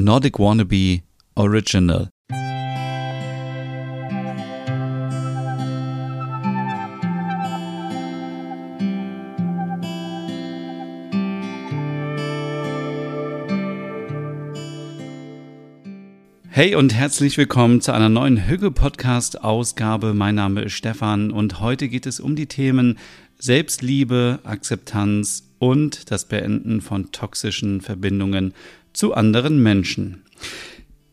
Nordic Wannabe Original. Hey und herzlich willkommen zu einer neuen Hügge Podcast Ausgabe. Mein Name ist Stefan und heute geht es um die Themen Selbstliebe, Akzeptanz und das Beenden von toxischen Verbindungen zu anderen Menschen.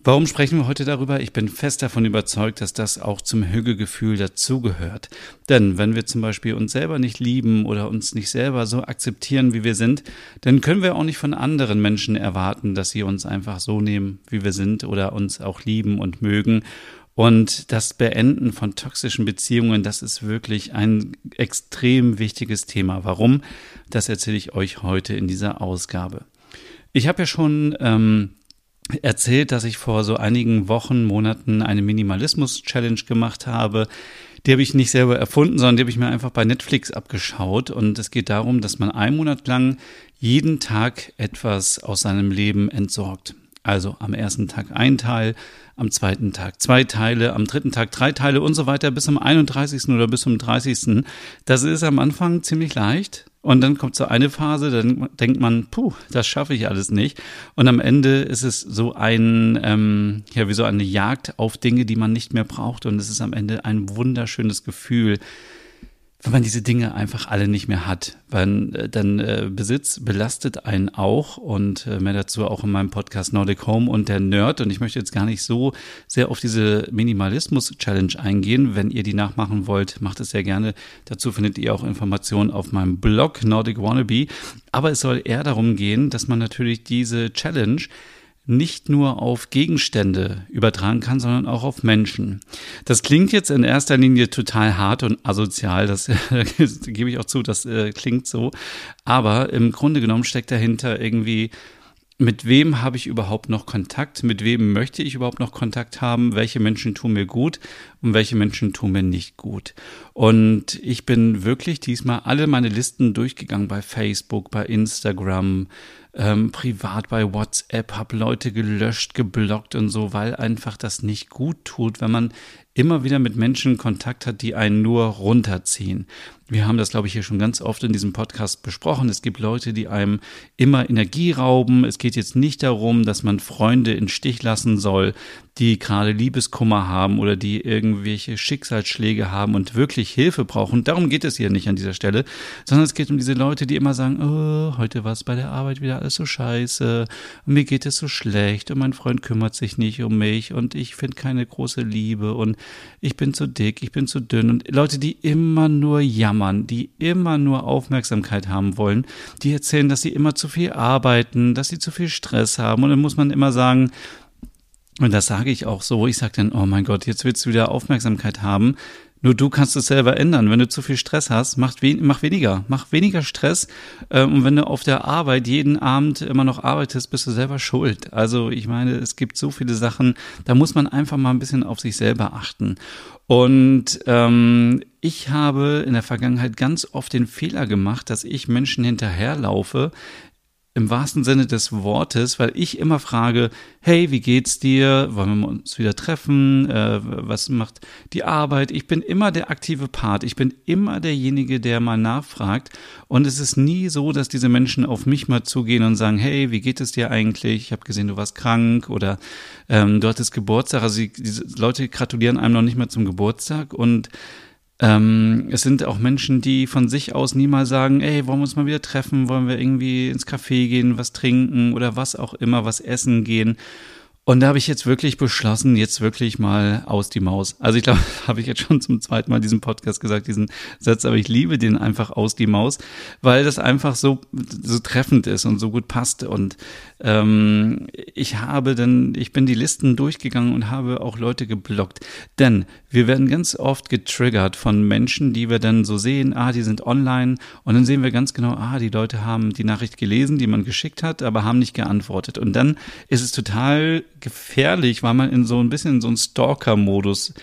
Warum sprechen wir heute darüber? Ich bin fest davon überzeugt, dass das auch zum Hügelgefühl dazugehört. Denn wenn wir zum Beispiel uns selber nicht lieben oder uns nicht selber so akzeptieren, wie wir sind, dann können wir auch nicht von anderen Menschen erwarten, dass sie uns einfach so nehmen, wie wir sind oder uns auch lieben und mögen. Und das Beenden von toxischen Beziehungen, das ist wirklich ein extrem wichtiges Thema. Warum? Das erzähle ich euch heute in dieser Ausgabe. Ich habe ja schon ähm, erzählt, dass ich vor so einigen Wochen, Monaten eine Minimalismus-Challenge gemacht habe. Die habe ich nicht selber erfunden, sondern die habe ich mir einfach bei Netflix abgeschaut. Und es geht darum, dass man einen Monat lang jeden Tag etwas aus seinem Leben entsorgt. Also am ersten Tag ein Teil, am zweiten Tag zwei Teile, am dritten Tag drei Teile und so weiter bis zum 31. oder bis zum 30. Das ist am Anfang ziemlich leicht. Und dann kommt so eine Phase, dann denkt man, puh, das schaffe ich alles nicht. Und am Ende ist es so ein, ähm, ja, wie so eine Jagd auf Dinge, die man nicht mehr braucht. Und es ist am Ende ein wunderschönes Gefühl, wenn man diese Dinge einfach alle nicht mehr hat. Weil äh, dann äh, Besitz belastet einen auch und äh, mehr dazu auch in meinem Podcast Nordic Home und der Nerd. Und ich möchte jetzt gar nicht so sehr auf diese Minimalismus-Challenge eingehen. Wenn ihr die nachmachen wollt, macht es sehr gerne. Dazu findet ihr auch Informationen auf meinem Blog Nordic Wannabe. Aber es soll eher darum gehen, dass man natürlich diese Challenge nicht nur auf Gegenstände übertragen kann, sondern auch auf Menschen. Das klingt jetzt in erster Linie total hart und asozial, das, das gebe ich auch zu, das äh, klingt so. Aber im Grunde genommen steckt dahinter irgendwie mit wem habe ich überhaupt noch Kontakt? Mit wem möchte ich überhaupt noch Kontakt haben? Welche Menschen tun mir gut und welche Menschen tun mir nicht gut? Und ich bin wirklich diesmal alle meine Listen durchgegangen bei Facebook, bei Instagram, ähm, privat bei WhatsApp, habe Leute gelöscht, geblockt und so, weil einfach das nicht gut tut, wenn man immer wieder mit Menschen Kontakt hat, die einen nur runterziehen. Wir haben das, glaube ich, hier schon ganz oft in diesem Podcast besprochen. Es gibt Leute, die einem immer Energie rauben. Es geht jetzt nicht darum, dass man Freunde in Stich lassen soll, die gerade Liebeskummer haben oder die irgendwelche Schicksalsschläge haben und wirklich Hilfe brauchen. Darum geht es hier nicht an dieser Stelle, sondern es geht um diese Leute, die immer sagen, oh, heute war es bei der Arbeit wieder alles so scheiße und mir geht es so schlecht und mein Freund kümmert sich nicht um mich und ich finde keine große Liebe und ich bin zu dick, ich bin zu dünn und Leute, die immer nur jammern, die immer nur Aufmerksamkeit haben wollen, die erzählen, dass sie immer zu viel arbeiten, dass sie zu viel Stress haben und dann muss man immer sagen, und das sage ich auch so. Ich sage dann, oh mein Gott, jetzt willst du wieder Aufmerksamkeit haben. Nur du kannst es selber ändern. Wenn du zu viel Stress hast, mach, we mach weniger. Mach weniger Stress. Ähm, und wenn du auf der Arbeit jeden Abend immer noch arbeitest, bist du selber schuld. Also ich meine, es gibt so viele Sachen, da muss man einfach mal ein bisschen auf sich selber achten. Und ähm, ich habe in der Vergangenheit ganz oft den Fehler gemacht, dass ich Menschen hinterherlaufe, im wahrsten Sinne des Wortes, weil ich immer frage, hey, wie geht's dir? Wollen wir uns wieder treffen? Äh, was macht die Arbeit? Ich bin immer der aktive Part. Ich bin immer derjenige, der mal nachfragt. Und es ist nie so, dass diese Menschen auf mich mal zugehen und sagen, hey, wie geht es dir eigentlich? Ich habe gesehen, du warst krank oder ähm, du hattest Geburtstag. Also die, diese Leute gratulieren einem noch nicht mal zum Geburtstag und ähm, es sind auch Menschen, die von sich aus niemals sagen, ey, wollen wir uns mal wieder treffen, wollen wir irgendwie ins Café gehen, was trinken oder was auch immer, was essen gehen. Und da habe ich jetzt wirklich beschlossen, jetzt wirklich mal aus die Maus. Also ich glaube, habe ich jetzt schon zum zweiten Mal diesen Podcast gesagt, diesen Satz, aber ich liebe den einfach aus die Maus, weil das einfach so, so treffend ist und so gut passt. Und ähm, ich habe dann, ich bin die Listen durchgegangen und habe auch Leute geblockt. Denn wir werden ganz oft getriggert von Menschen, die wir dann so sehen, ah, die sind online und dann sehen wir ganz genau, ah, die Leute haben die Nachricht gelesen, die man geschickt hat, aber haben nicht geantwortet. Und dann ist es total gefährlich, weil man in so ein bisschen in so einen Stalker-Modus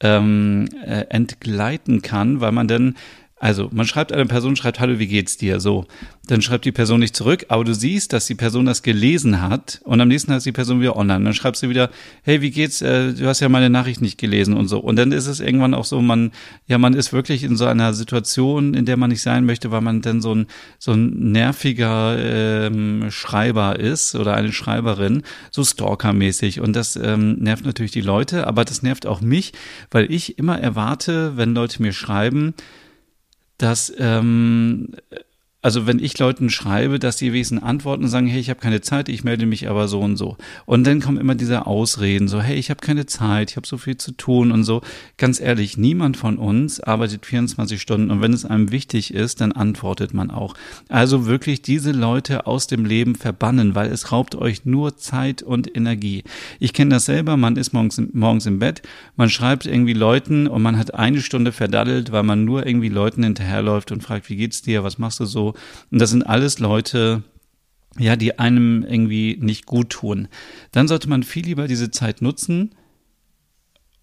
ähm, äh, entgleiten kann, weil man dann Also, man schreibt einer Person, schreibt, hallo, wie geht's dir? So. Dann schreibt die Person nicht zurück, aber du siehst, dass die Person das gelesen hat und am nächsten Tag ist die Person wieder online. Dann schreibst du wieder, hey, wie geht's? Äh, du hast ja meine Nachricht nicht gelesen und so. Und dann ist es irgendwann auch so, man, ja, man ist wirklich in so einer Situation, in der man nicht sein möchte, weil man dann so ein, so ein nerviger ähm, Schreiber ist oder eine Schreiberin, so stalkermäßig. Und das ähm, nervt natürlich die Leute, aber das nervt auch mich, weil ich immer erwarte, wenn Leute mir schreiben, dass ähm, also wenn ich Leuten schreibe, dass die Wesen antworten und sagen, hey, ich habe keine Zeit, ich melde mich aber so und so. Und dann kommen immer diese Ausreden, so, hey, ich habe keine Zeit, ich habe so viel zu tun und so. Ganz ehrlich, niemand von uns arbeitet 24 Stunden und wenn es einem wichtig ist, dann antwortet man auch. Also wirklich diese Leute aus dem Leben verbannen, weil es raubt euch nur Zeit und Energie. Ich kenne das selber, man ist morgens, morgens im Bett, man schreibt irgendwie Leuten und man hat eine Stunde verdaddelt, weil man nur irgendwie Leuten hinterherläuft und fragt, wie geht's dir, was machst du so? Und das sind alles Leute, ja, die einem irgendwie nicht gut tun. Dann sollte man viel lieber diese Zeit nutzen,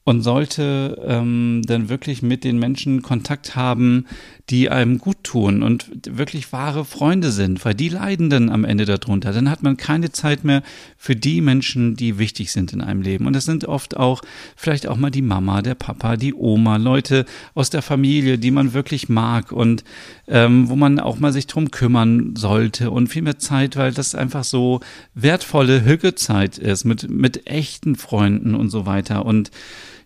und sollte ähm, dann wirklich mit den Menschen Kontakt haben, die einem gut tun und wirklich wahre Freunde sind, weil die leiden dann am Ende darunter. Dann hat man keine Zeit mehr für die Menschen, die wichtig sind in einem Leben. Und das sind oft auch vielleicht auch mal die Mama, der Papa, die Oma, Leute aus der Familie, die man wirklich mag und ähm, wo man auch mal sich drum kümmern sollte und viel mehr Zeit, weil das einfach so wertvolle Hüggezeit ist mit, mit echten Freunden und so weiter. Und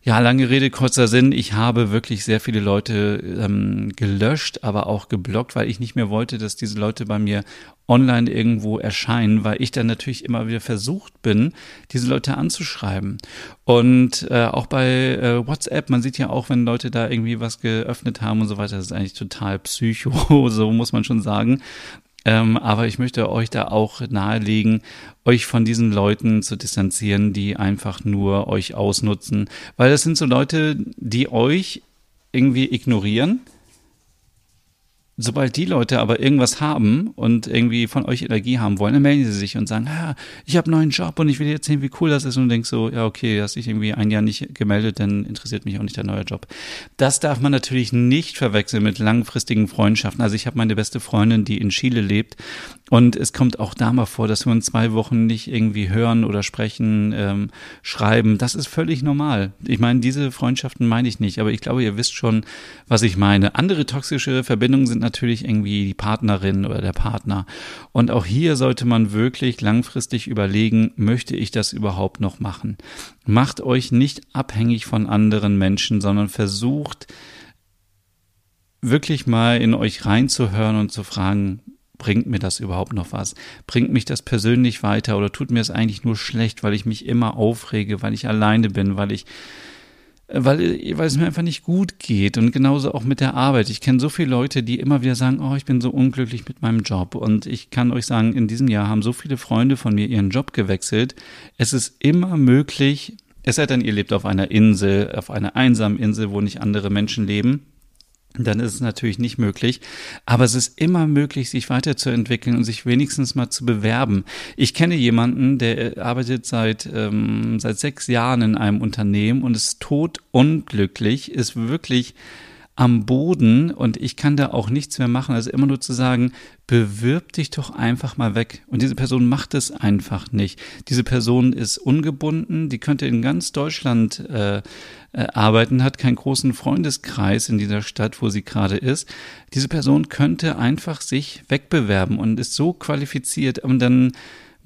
ja, lange Rede, kurzer Sinn. Ich habe wirklich sehr viele Leute ähm, gelöscht, aber auch geblockt, weil ich nicht mehr wollte, dass diese Leute bei mir online irgendwo erscheinen, weil ich dann natürlich immer wieder versucht bin, diese Leute anzuschreiben. Und äh, auch bei äh, WhatsApp, man sieht ja auch, wenn Leute da irgendwie was geöffnet haben und so weiter, das ist eigentlich total psycho, so muss man schon sagen. Ähm, aber ich möchte euch da auch nahelegen, euch von diesen Leuten zu distanzieren, die einfach nur euch ausnutzen. Weil das sind so Leute, die euch irgendwie ignorieren Sobald die Leute aber irgendwas haben und irgendwie von euch Energie haben wollen, dann melden sie sich und sagen, ah, ich habe einen neuen Job und ich will dir erzählen, wie cool das ist. Und du denkst so, ja, okay, hast dich irgendwie ein Jahr nicht gemeldet, dann interessiert mich auch nicht der neue Job. Das darf man natürlich nicht verwechseln mit langfristigen Freundschaften. Also ich habe meine beste Freundin, die in Chile lebt und es kommt auch da mal vor, dass wir uns zwei Wochen nicht irgendwie hören oder sprechen, ähm, schreiben. Das ist völlig normal. Ich meine, diese Freundschaften meine ich nicht, aber ich glaube, ihr wisst schon, was ich meine. Andere toxische Verbindungen sind natürlich irgendwie die Partnerin oder der Partner. Und auch hier sollte man wirklich langfristig überlegen, möchte ich das überhaupt noch machen? Macht euch nicht abhängig von anderen Menschen, sondern versucht wirklich mal in euch reinzuhören und zu fragen, bringt mir das überhaupt noch was? Bringt mich das persönlich weiter oder tut mir es eigentlich nur schlecht, weil ich mich immer aufrege, weil ich alleine bin, weil ich weil, weil es mir einfach nicht gut geht und genauso auch mit der Arbeit. Ich kenne so viele Leute, die immer wieder sagen, oh, ich bin so unglücklich mit meinem Job und ich kann euch sagen, in diesem Jahr haben so viele Freunde von mir ihren Job gewechselt. Es ist immer möglich, es sei denn, ihr lebt auf einer Insel, auf einer einsamen Insel, wo nicht andere Menschen leben dann ist es natürlich nicht möglich. Aber es ist immer möglich, sich weiterzuentwickeln und sich wenigstens mal zu bewerben. Ich kenne jemanden, der arbeitet seit, ähm, seit sechs Jahren in einem Unternehmen und ist tot unglücklich, ist wirklich am Boden und ich kann da auch nichts mehr machen. Also immer nur zu sagen, bewirb dich doch einfach mal weg. Und diese Person macht es einfach nicht. Diese Person ist ungebunden, die könnte in ganz Deutschland äh, äh, arbeiten, hat keinen großen Freundeskreis in dieser Stadt, wo sie gerade ist. Diese Person könnte einfach sich wegbewerben und ist so qualifiziert und dann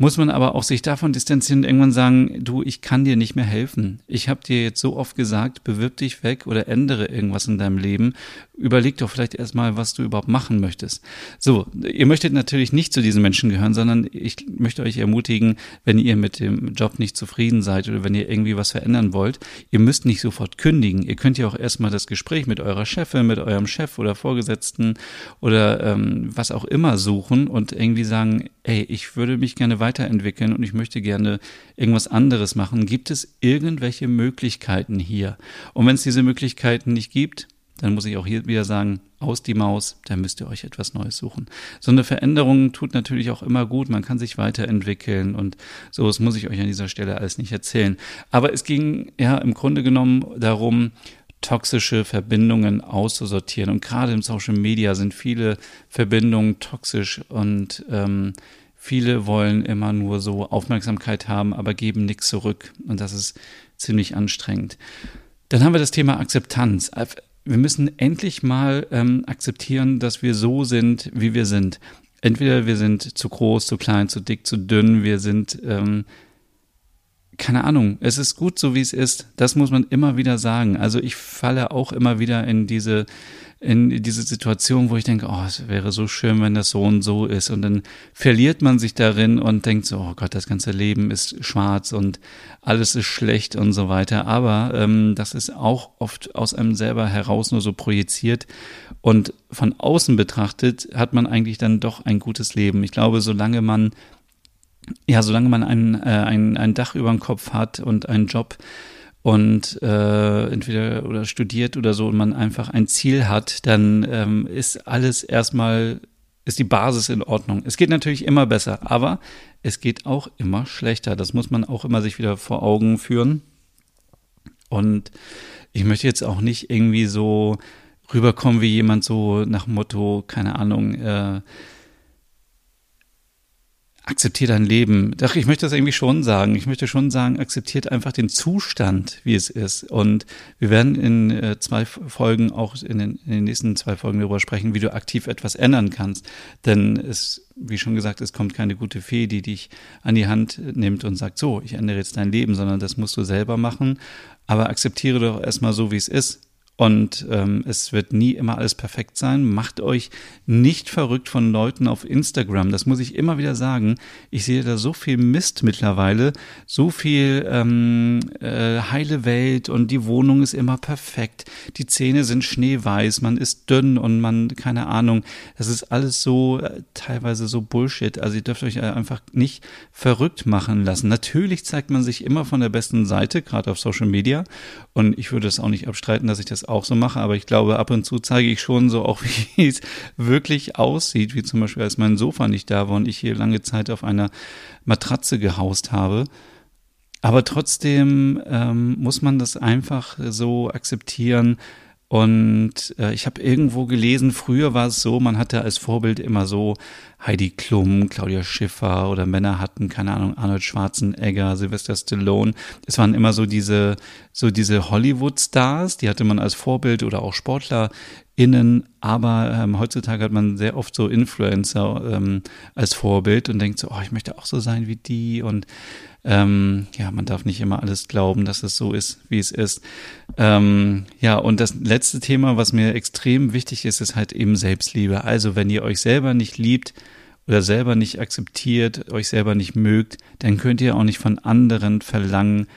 muss man aber auch sich davon distanzieren und irgendwann sagen, du, ich kann dir nicht mehr helfen. Ich habe dir jetzt so oft gesagt, bewirb dich weg oder ändere irgendwas in deinem Leben. Überleg doch vielleicht erstmal, was du überhaupt machen möchtest. So, ihr möchtet natürlich nicht zu diesen Menschen gehören, sondern ich möchte euch ermutigen, wenn ihr mit dem Job nicht zufrieden seid oder wenn ihr irgendwie was verändern wollt, ihr müsst nicht sofort kündigen. Ihr könnt ja auch erstmal das Gespräch mit eurer Chefin, mit eurem Chef oder Vorgesetzten oder ähm, was auch immer suchen und irgendwie sagen, ey, ich würde mich gerne weiterentwickeln und ich möchte gerne irgendwas anderes machen. Gibt es irgendwelche Möglichkeiten hier? Und wenn es diese Möglichkeiten nicht gibt, dann muss ich auch hier wieder sagen, aus die Maus, da müsst ihr euch etwas Neues suchen. So eine Veränderung tut natürlich auch immer gut, man kann sich weiterentwickeln und so, das muss ich euch an dieser Stelle alles nicht erzählen. Aber es ging ja im Grunde genommen darum, toxische Verbindungen auszusortieren. Und gerade im Social Media sind viele Verbindungen toxisch und ähm, viele wollen immer nur so Aufmerksamkeit haben, aber geben nichts zurück. Und das ist ziemlich anstrengend. Dann haben wir das Thema Akzeptanz. Wir müssen endlich mal ähm, akzeptieren, dass wir so sind, wie wir sind. Entweder wir sind zu groß, zu klein, zu dick, zu dünn, wir sind ähm, keine Ahnung, es ist gut so, wie es ist. Das muss man immer wieder sagen. Also ich falle auch immer wieder in diese, in diese Situation, wo ich denke, oh, es wäre so schön, wenn das so und so ist. Und dann verliert man sich darin und denkt so, oh Gott, das ganze Leben ist schwarz und alles ist schlecht und so weiter. Aber ähm, das ist auch oft aus einem selber heraus nur so projiziert. Und von außen betrachtet hat man eigentlich dann doch ein gutes Leben. Ich glaube, solange man ja, solange man ein, äh, ein, ein Dach über dem Kopf hat und einen Job und äh, entweder oder studiert oder so und man einfach ein Ziel hat, dann ähm, ist alles erstmal, ist die Basis in Ordnung. Es geht natürlich immer besser, aber es geht auch immer schlechter. Das muss man auch immer sich wieder vor Augen führen. Und ich möchte jetzt auch nicht irgendwie so rüberkommen wie jemand so nach Motto, keine Ahnung, äh, akzeptiert dein Leben. Doch, ich möchte das irgendwie schon sagen. Ich möchte schon sagen, akzeptiert einfach den Zustand, wie es ist. Und wir werden in äh, zwei Folgen, auch in den, in den nächsten zwei Folgen darüber sprechen, wie du aktiv etwas ändern kannst. Denn es, wie schon gesagt, es kommt keine gute Fee, die dich an die Hand nimmt und sagt, so, ich ändere jetzt dein Leben, sondern das musst du selber machen. Aber akzeptiere doch erstmal so, wie es ist. Und ähm, es wird nie immer alles perfekt sein. Macht euch nicht verrückt von Leuten auf Instagram. Das muss ich immer wieder sagen. Ich sehe da so viel Mist mittlerweile, so viel ähm, äh, heile Welt und die Wohnung ist immer perfekt. Die Zähne sind schneeweiß, man ist dünn und man, keine Ahnung. Das ist alles so äh, teilweise so Bullshit. Also ihr dürft euch einfach nicht verrückt machen lassen. Natürlich zeigt man sich immer von der besten Seite, gerade auf Social Media. Und ich würde es auch nicht abstreiten, dass ich das auch so mache, aber ich glaube, ab und zu zeige ich schon so auch, wie es wirklich aussieht, wie zum Beispiel, als mein Sofa nicht da war und ich hier lange Zeit auf einer Matratze gehaust habe. Aber trotzdem ähm, muss man das einfach so akzeptieren, und äh, ich habe irgendwo gelesen, früher war es so, man hatte als Vorbild immer so Heidi Klum, Claudia Schiffer oder Männer hatten, keine Ahnung, Arnold Schwarzenegger, Sylvester Stallone. Es waren immer so diese, so diese Hollywood-Stars, die hatte man als Vorbild oder auch SportlerInnen, aber ähm, heutzutage hat man sehr oft so Influencer ähm, als Vorbild und denkt so, oh, ich möchte auch so sein wie die und ähm, ja, man darf nicht immer alles glauben, dass es so ist, wie es ist. Ähm, ja, und das letzte Thema, was mir extrem wichtig ist, ist halt eben Selbstliebe. Also, wenn ihr euch selber nicht liebt, oder selber nicht akzeptiert, euch selber nicht mögt, dann könnt ihr auch nicht von anderen verlangen,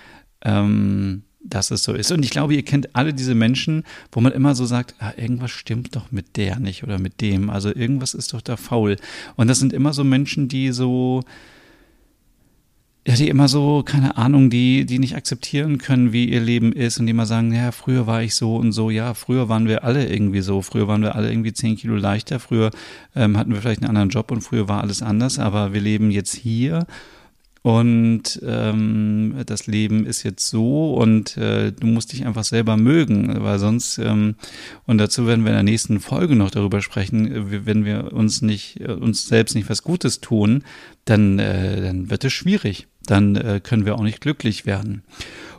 ähm, dass es so ist. Und ich glaube, ihr kennt alle diese Menschen, wo man immer so sagt, ah, irgendwas stimmt doch mit der nicht oder mit dem. Also irgendwas ist doch da faul. Und das sind immer so Menschen, die so, ja, die immer so, keine Ahnung, die, die nicht akzeptieren können, wie ihr Leben ist und die immer sagen, ja, früher war ich so und so, ja, früher waren wir alle irgendwie so, früher waren wir alle irgendwie zehn Kilo leichter, früher ähm, hatten wir vielleicht einen anderen Job und früher war alles anders, aber wir leben jetzt hier und ähm, das Leben ist jetzt so und äh, du musst dich einfach selber mögen, weil sonst, ähm, und dazu werden wir in der nächsten Folge noch darüber sprechen, wenn wir uns nicht, äh, uns selbst nicht was Gutes tun, dann, äh, dann wird es schwierig. Dann äh, können wir auch nicht glücklich werden.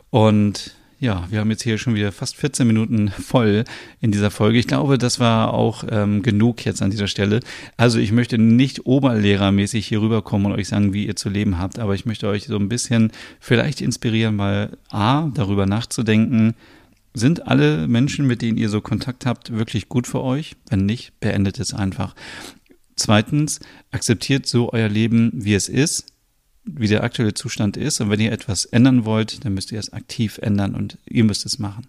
Und ja, wir haben jetzt hier schon wieder fast 14 Minuten voll in dieser Folge. Ich glaube, das war auch ähm, genug jetzt an dieser Stelle. Also ich möchte nicht oberlehrermäßig hier rüberkommen und euch sagen, wie ihr zu leben habt, aber ich möchte euch so ein bisschen vielleicht inspirieren, mal A, darüber nachzudenken, sind alle Menschen, mit denen ihr so Kontakt habt, wirklich gut für euch? Wenn nicht, beendet es einfach. Zweitens, akzeptiert so euer Leben, wie es ist wie der aktuelle Zustand ist. Und wenn ihr etwas ändern wollt, dann müsst ihr es aktiv ändern und ihr müsst es machen.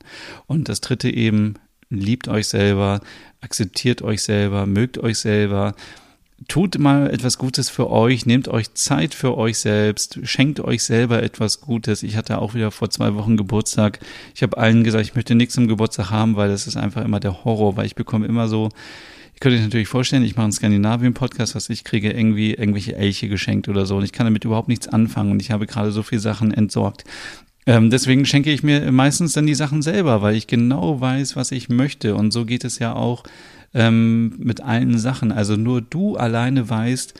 Und das dritte eben, liebt euch selber, akzeptiert euch selber, mögt euch selber. Tut mal etwas Gutes für euch, nehmt euch Zeit für euch selbst, schenkt euch selber etwas Gutes. Ich hatte auch wieder vor zwei Wochen Geburtstag. Ich habe allen gesagt, ich möchte nichts zum Geburtstag haben, weil das ist einfach immer der Horror, weil ich bekomme immer so Ihr könnt euch natürlich vorstellen, ich mache einen Skandinavien-Podcast, was ich kriege irgendwie irgendwelche Elche geschenkt oder so und ich kann damit überhaupt nichts anfangen und ich habe gerade so viele Sachen entsorgt. Ähm, deswegen schenke ich mir meistens dann die Sachen selber, weil ich genau weiß, was ich möchte. Und so geht es ja auch ähm, mit allen Sachen. Also nur du alleine weißt,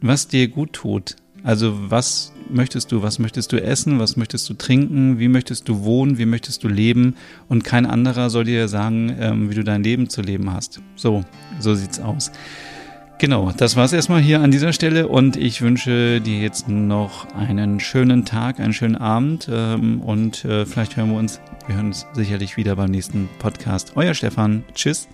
was dir gut tut. Also was möchtest du, was möchtest du essen, was möchtest du trinken, wie möchtest du wohnen, wie möchtest du leben und kein anderer soll dir sagen, ähm, wie du dein Leben zu leben hast. So, so sieht's aus. Genau, das war's erstmal hier an dieser Stelle und ich wünsche dir jetzt noch einen schönen Tag, einen schönen Abend ähm, und äh, vielleicht hören wir uns, wir hören uns sicherlich wieder beim nächsten Podcast. Euer Stefan, tschüss.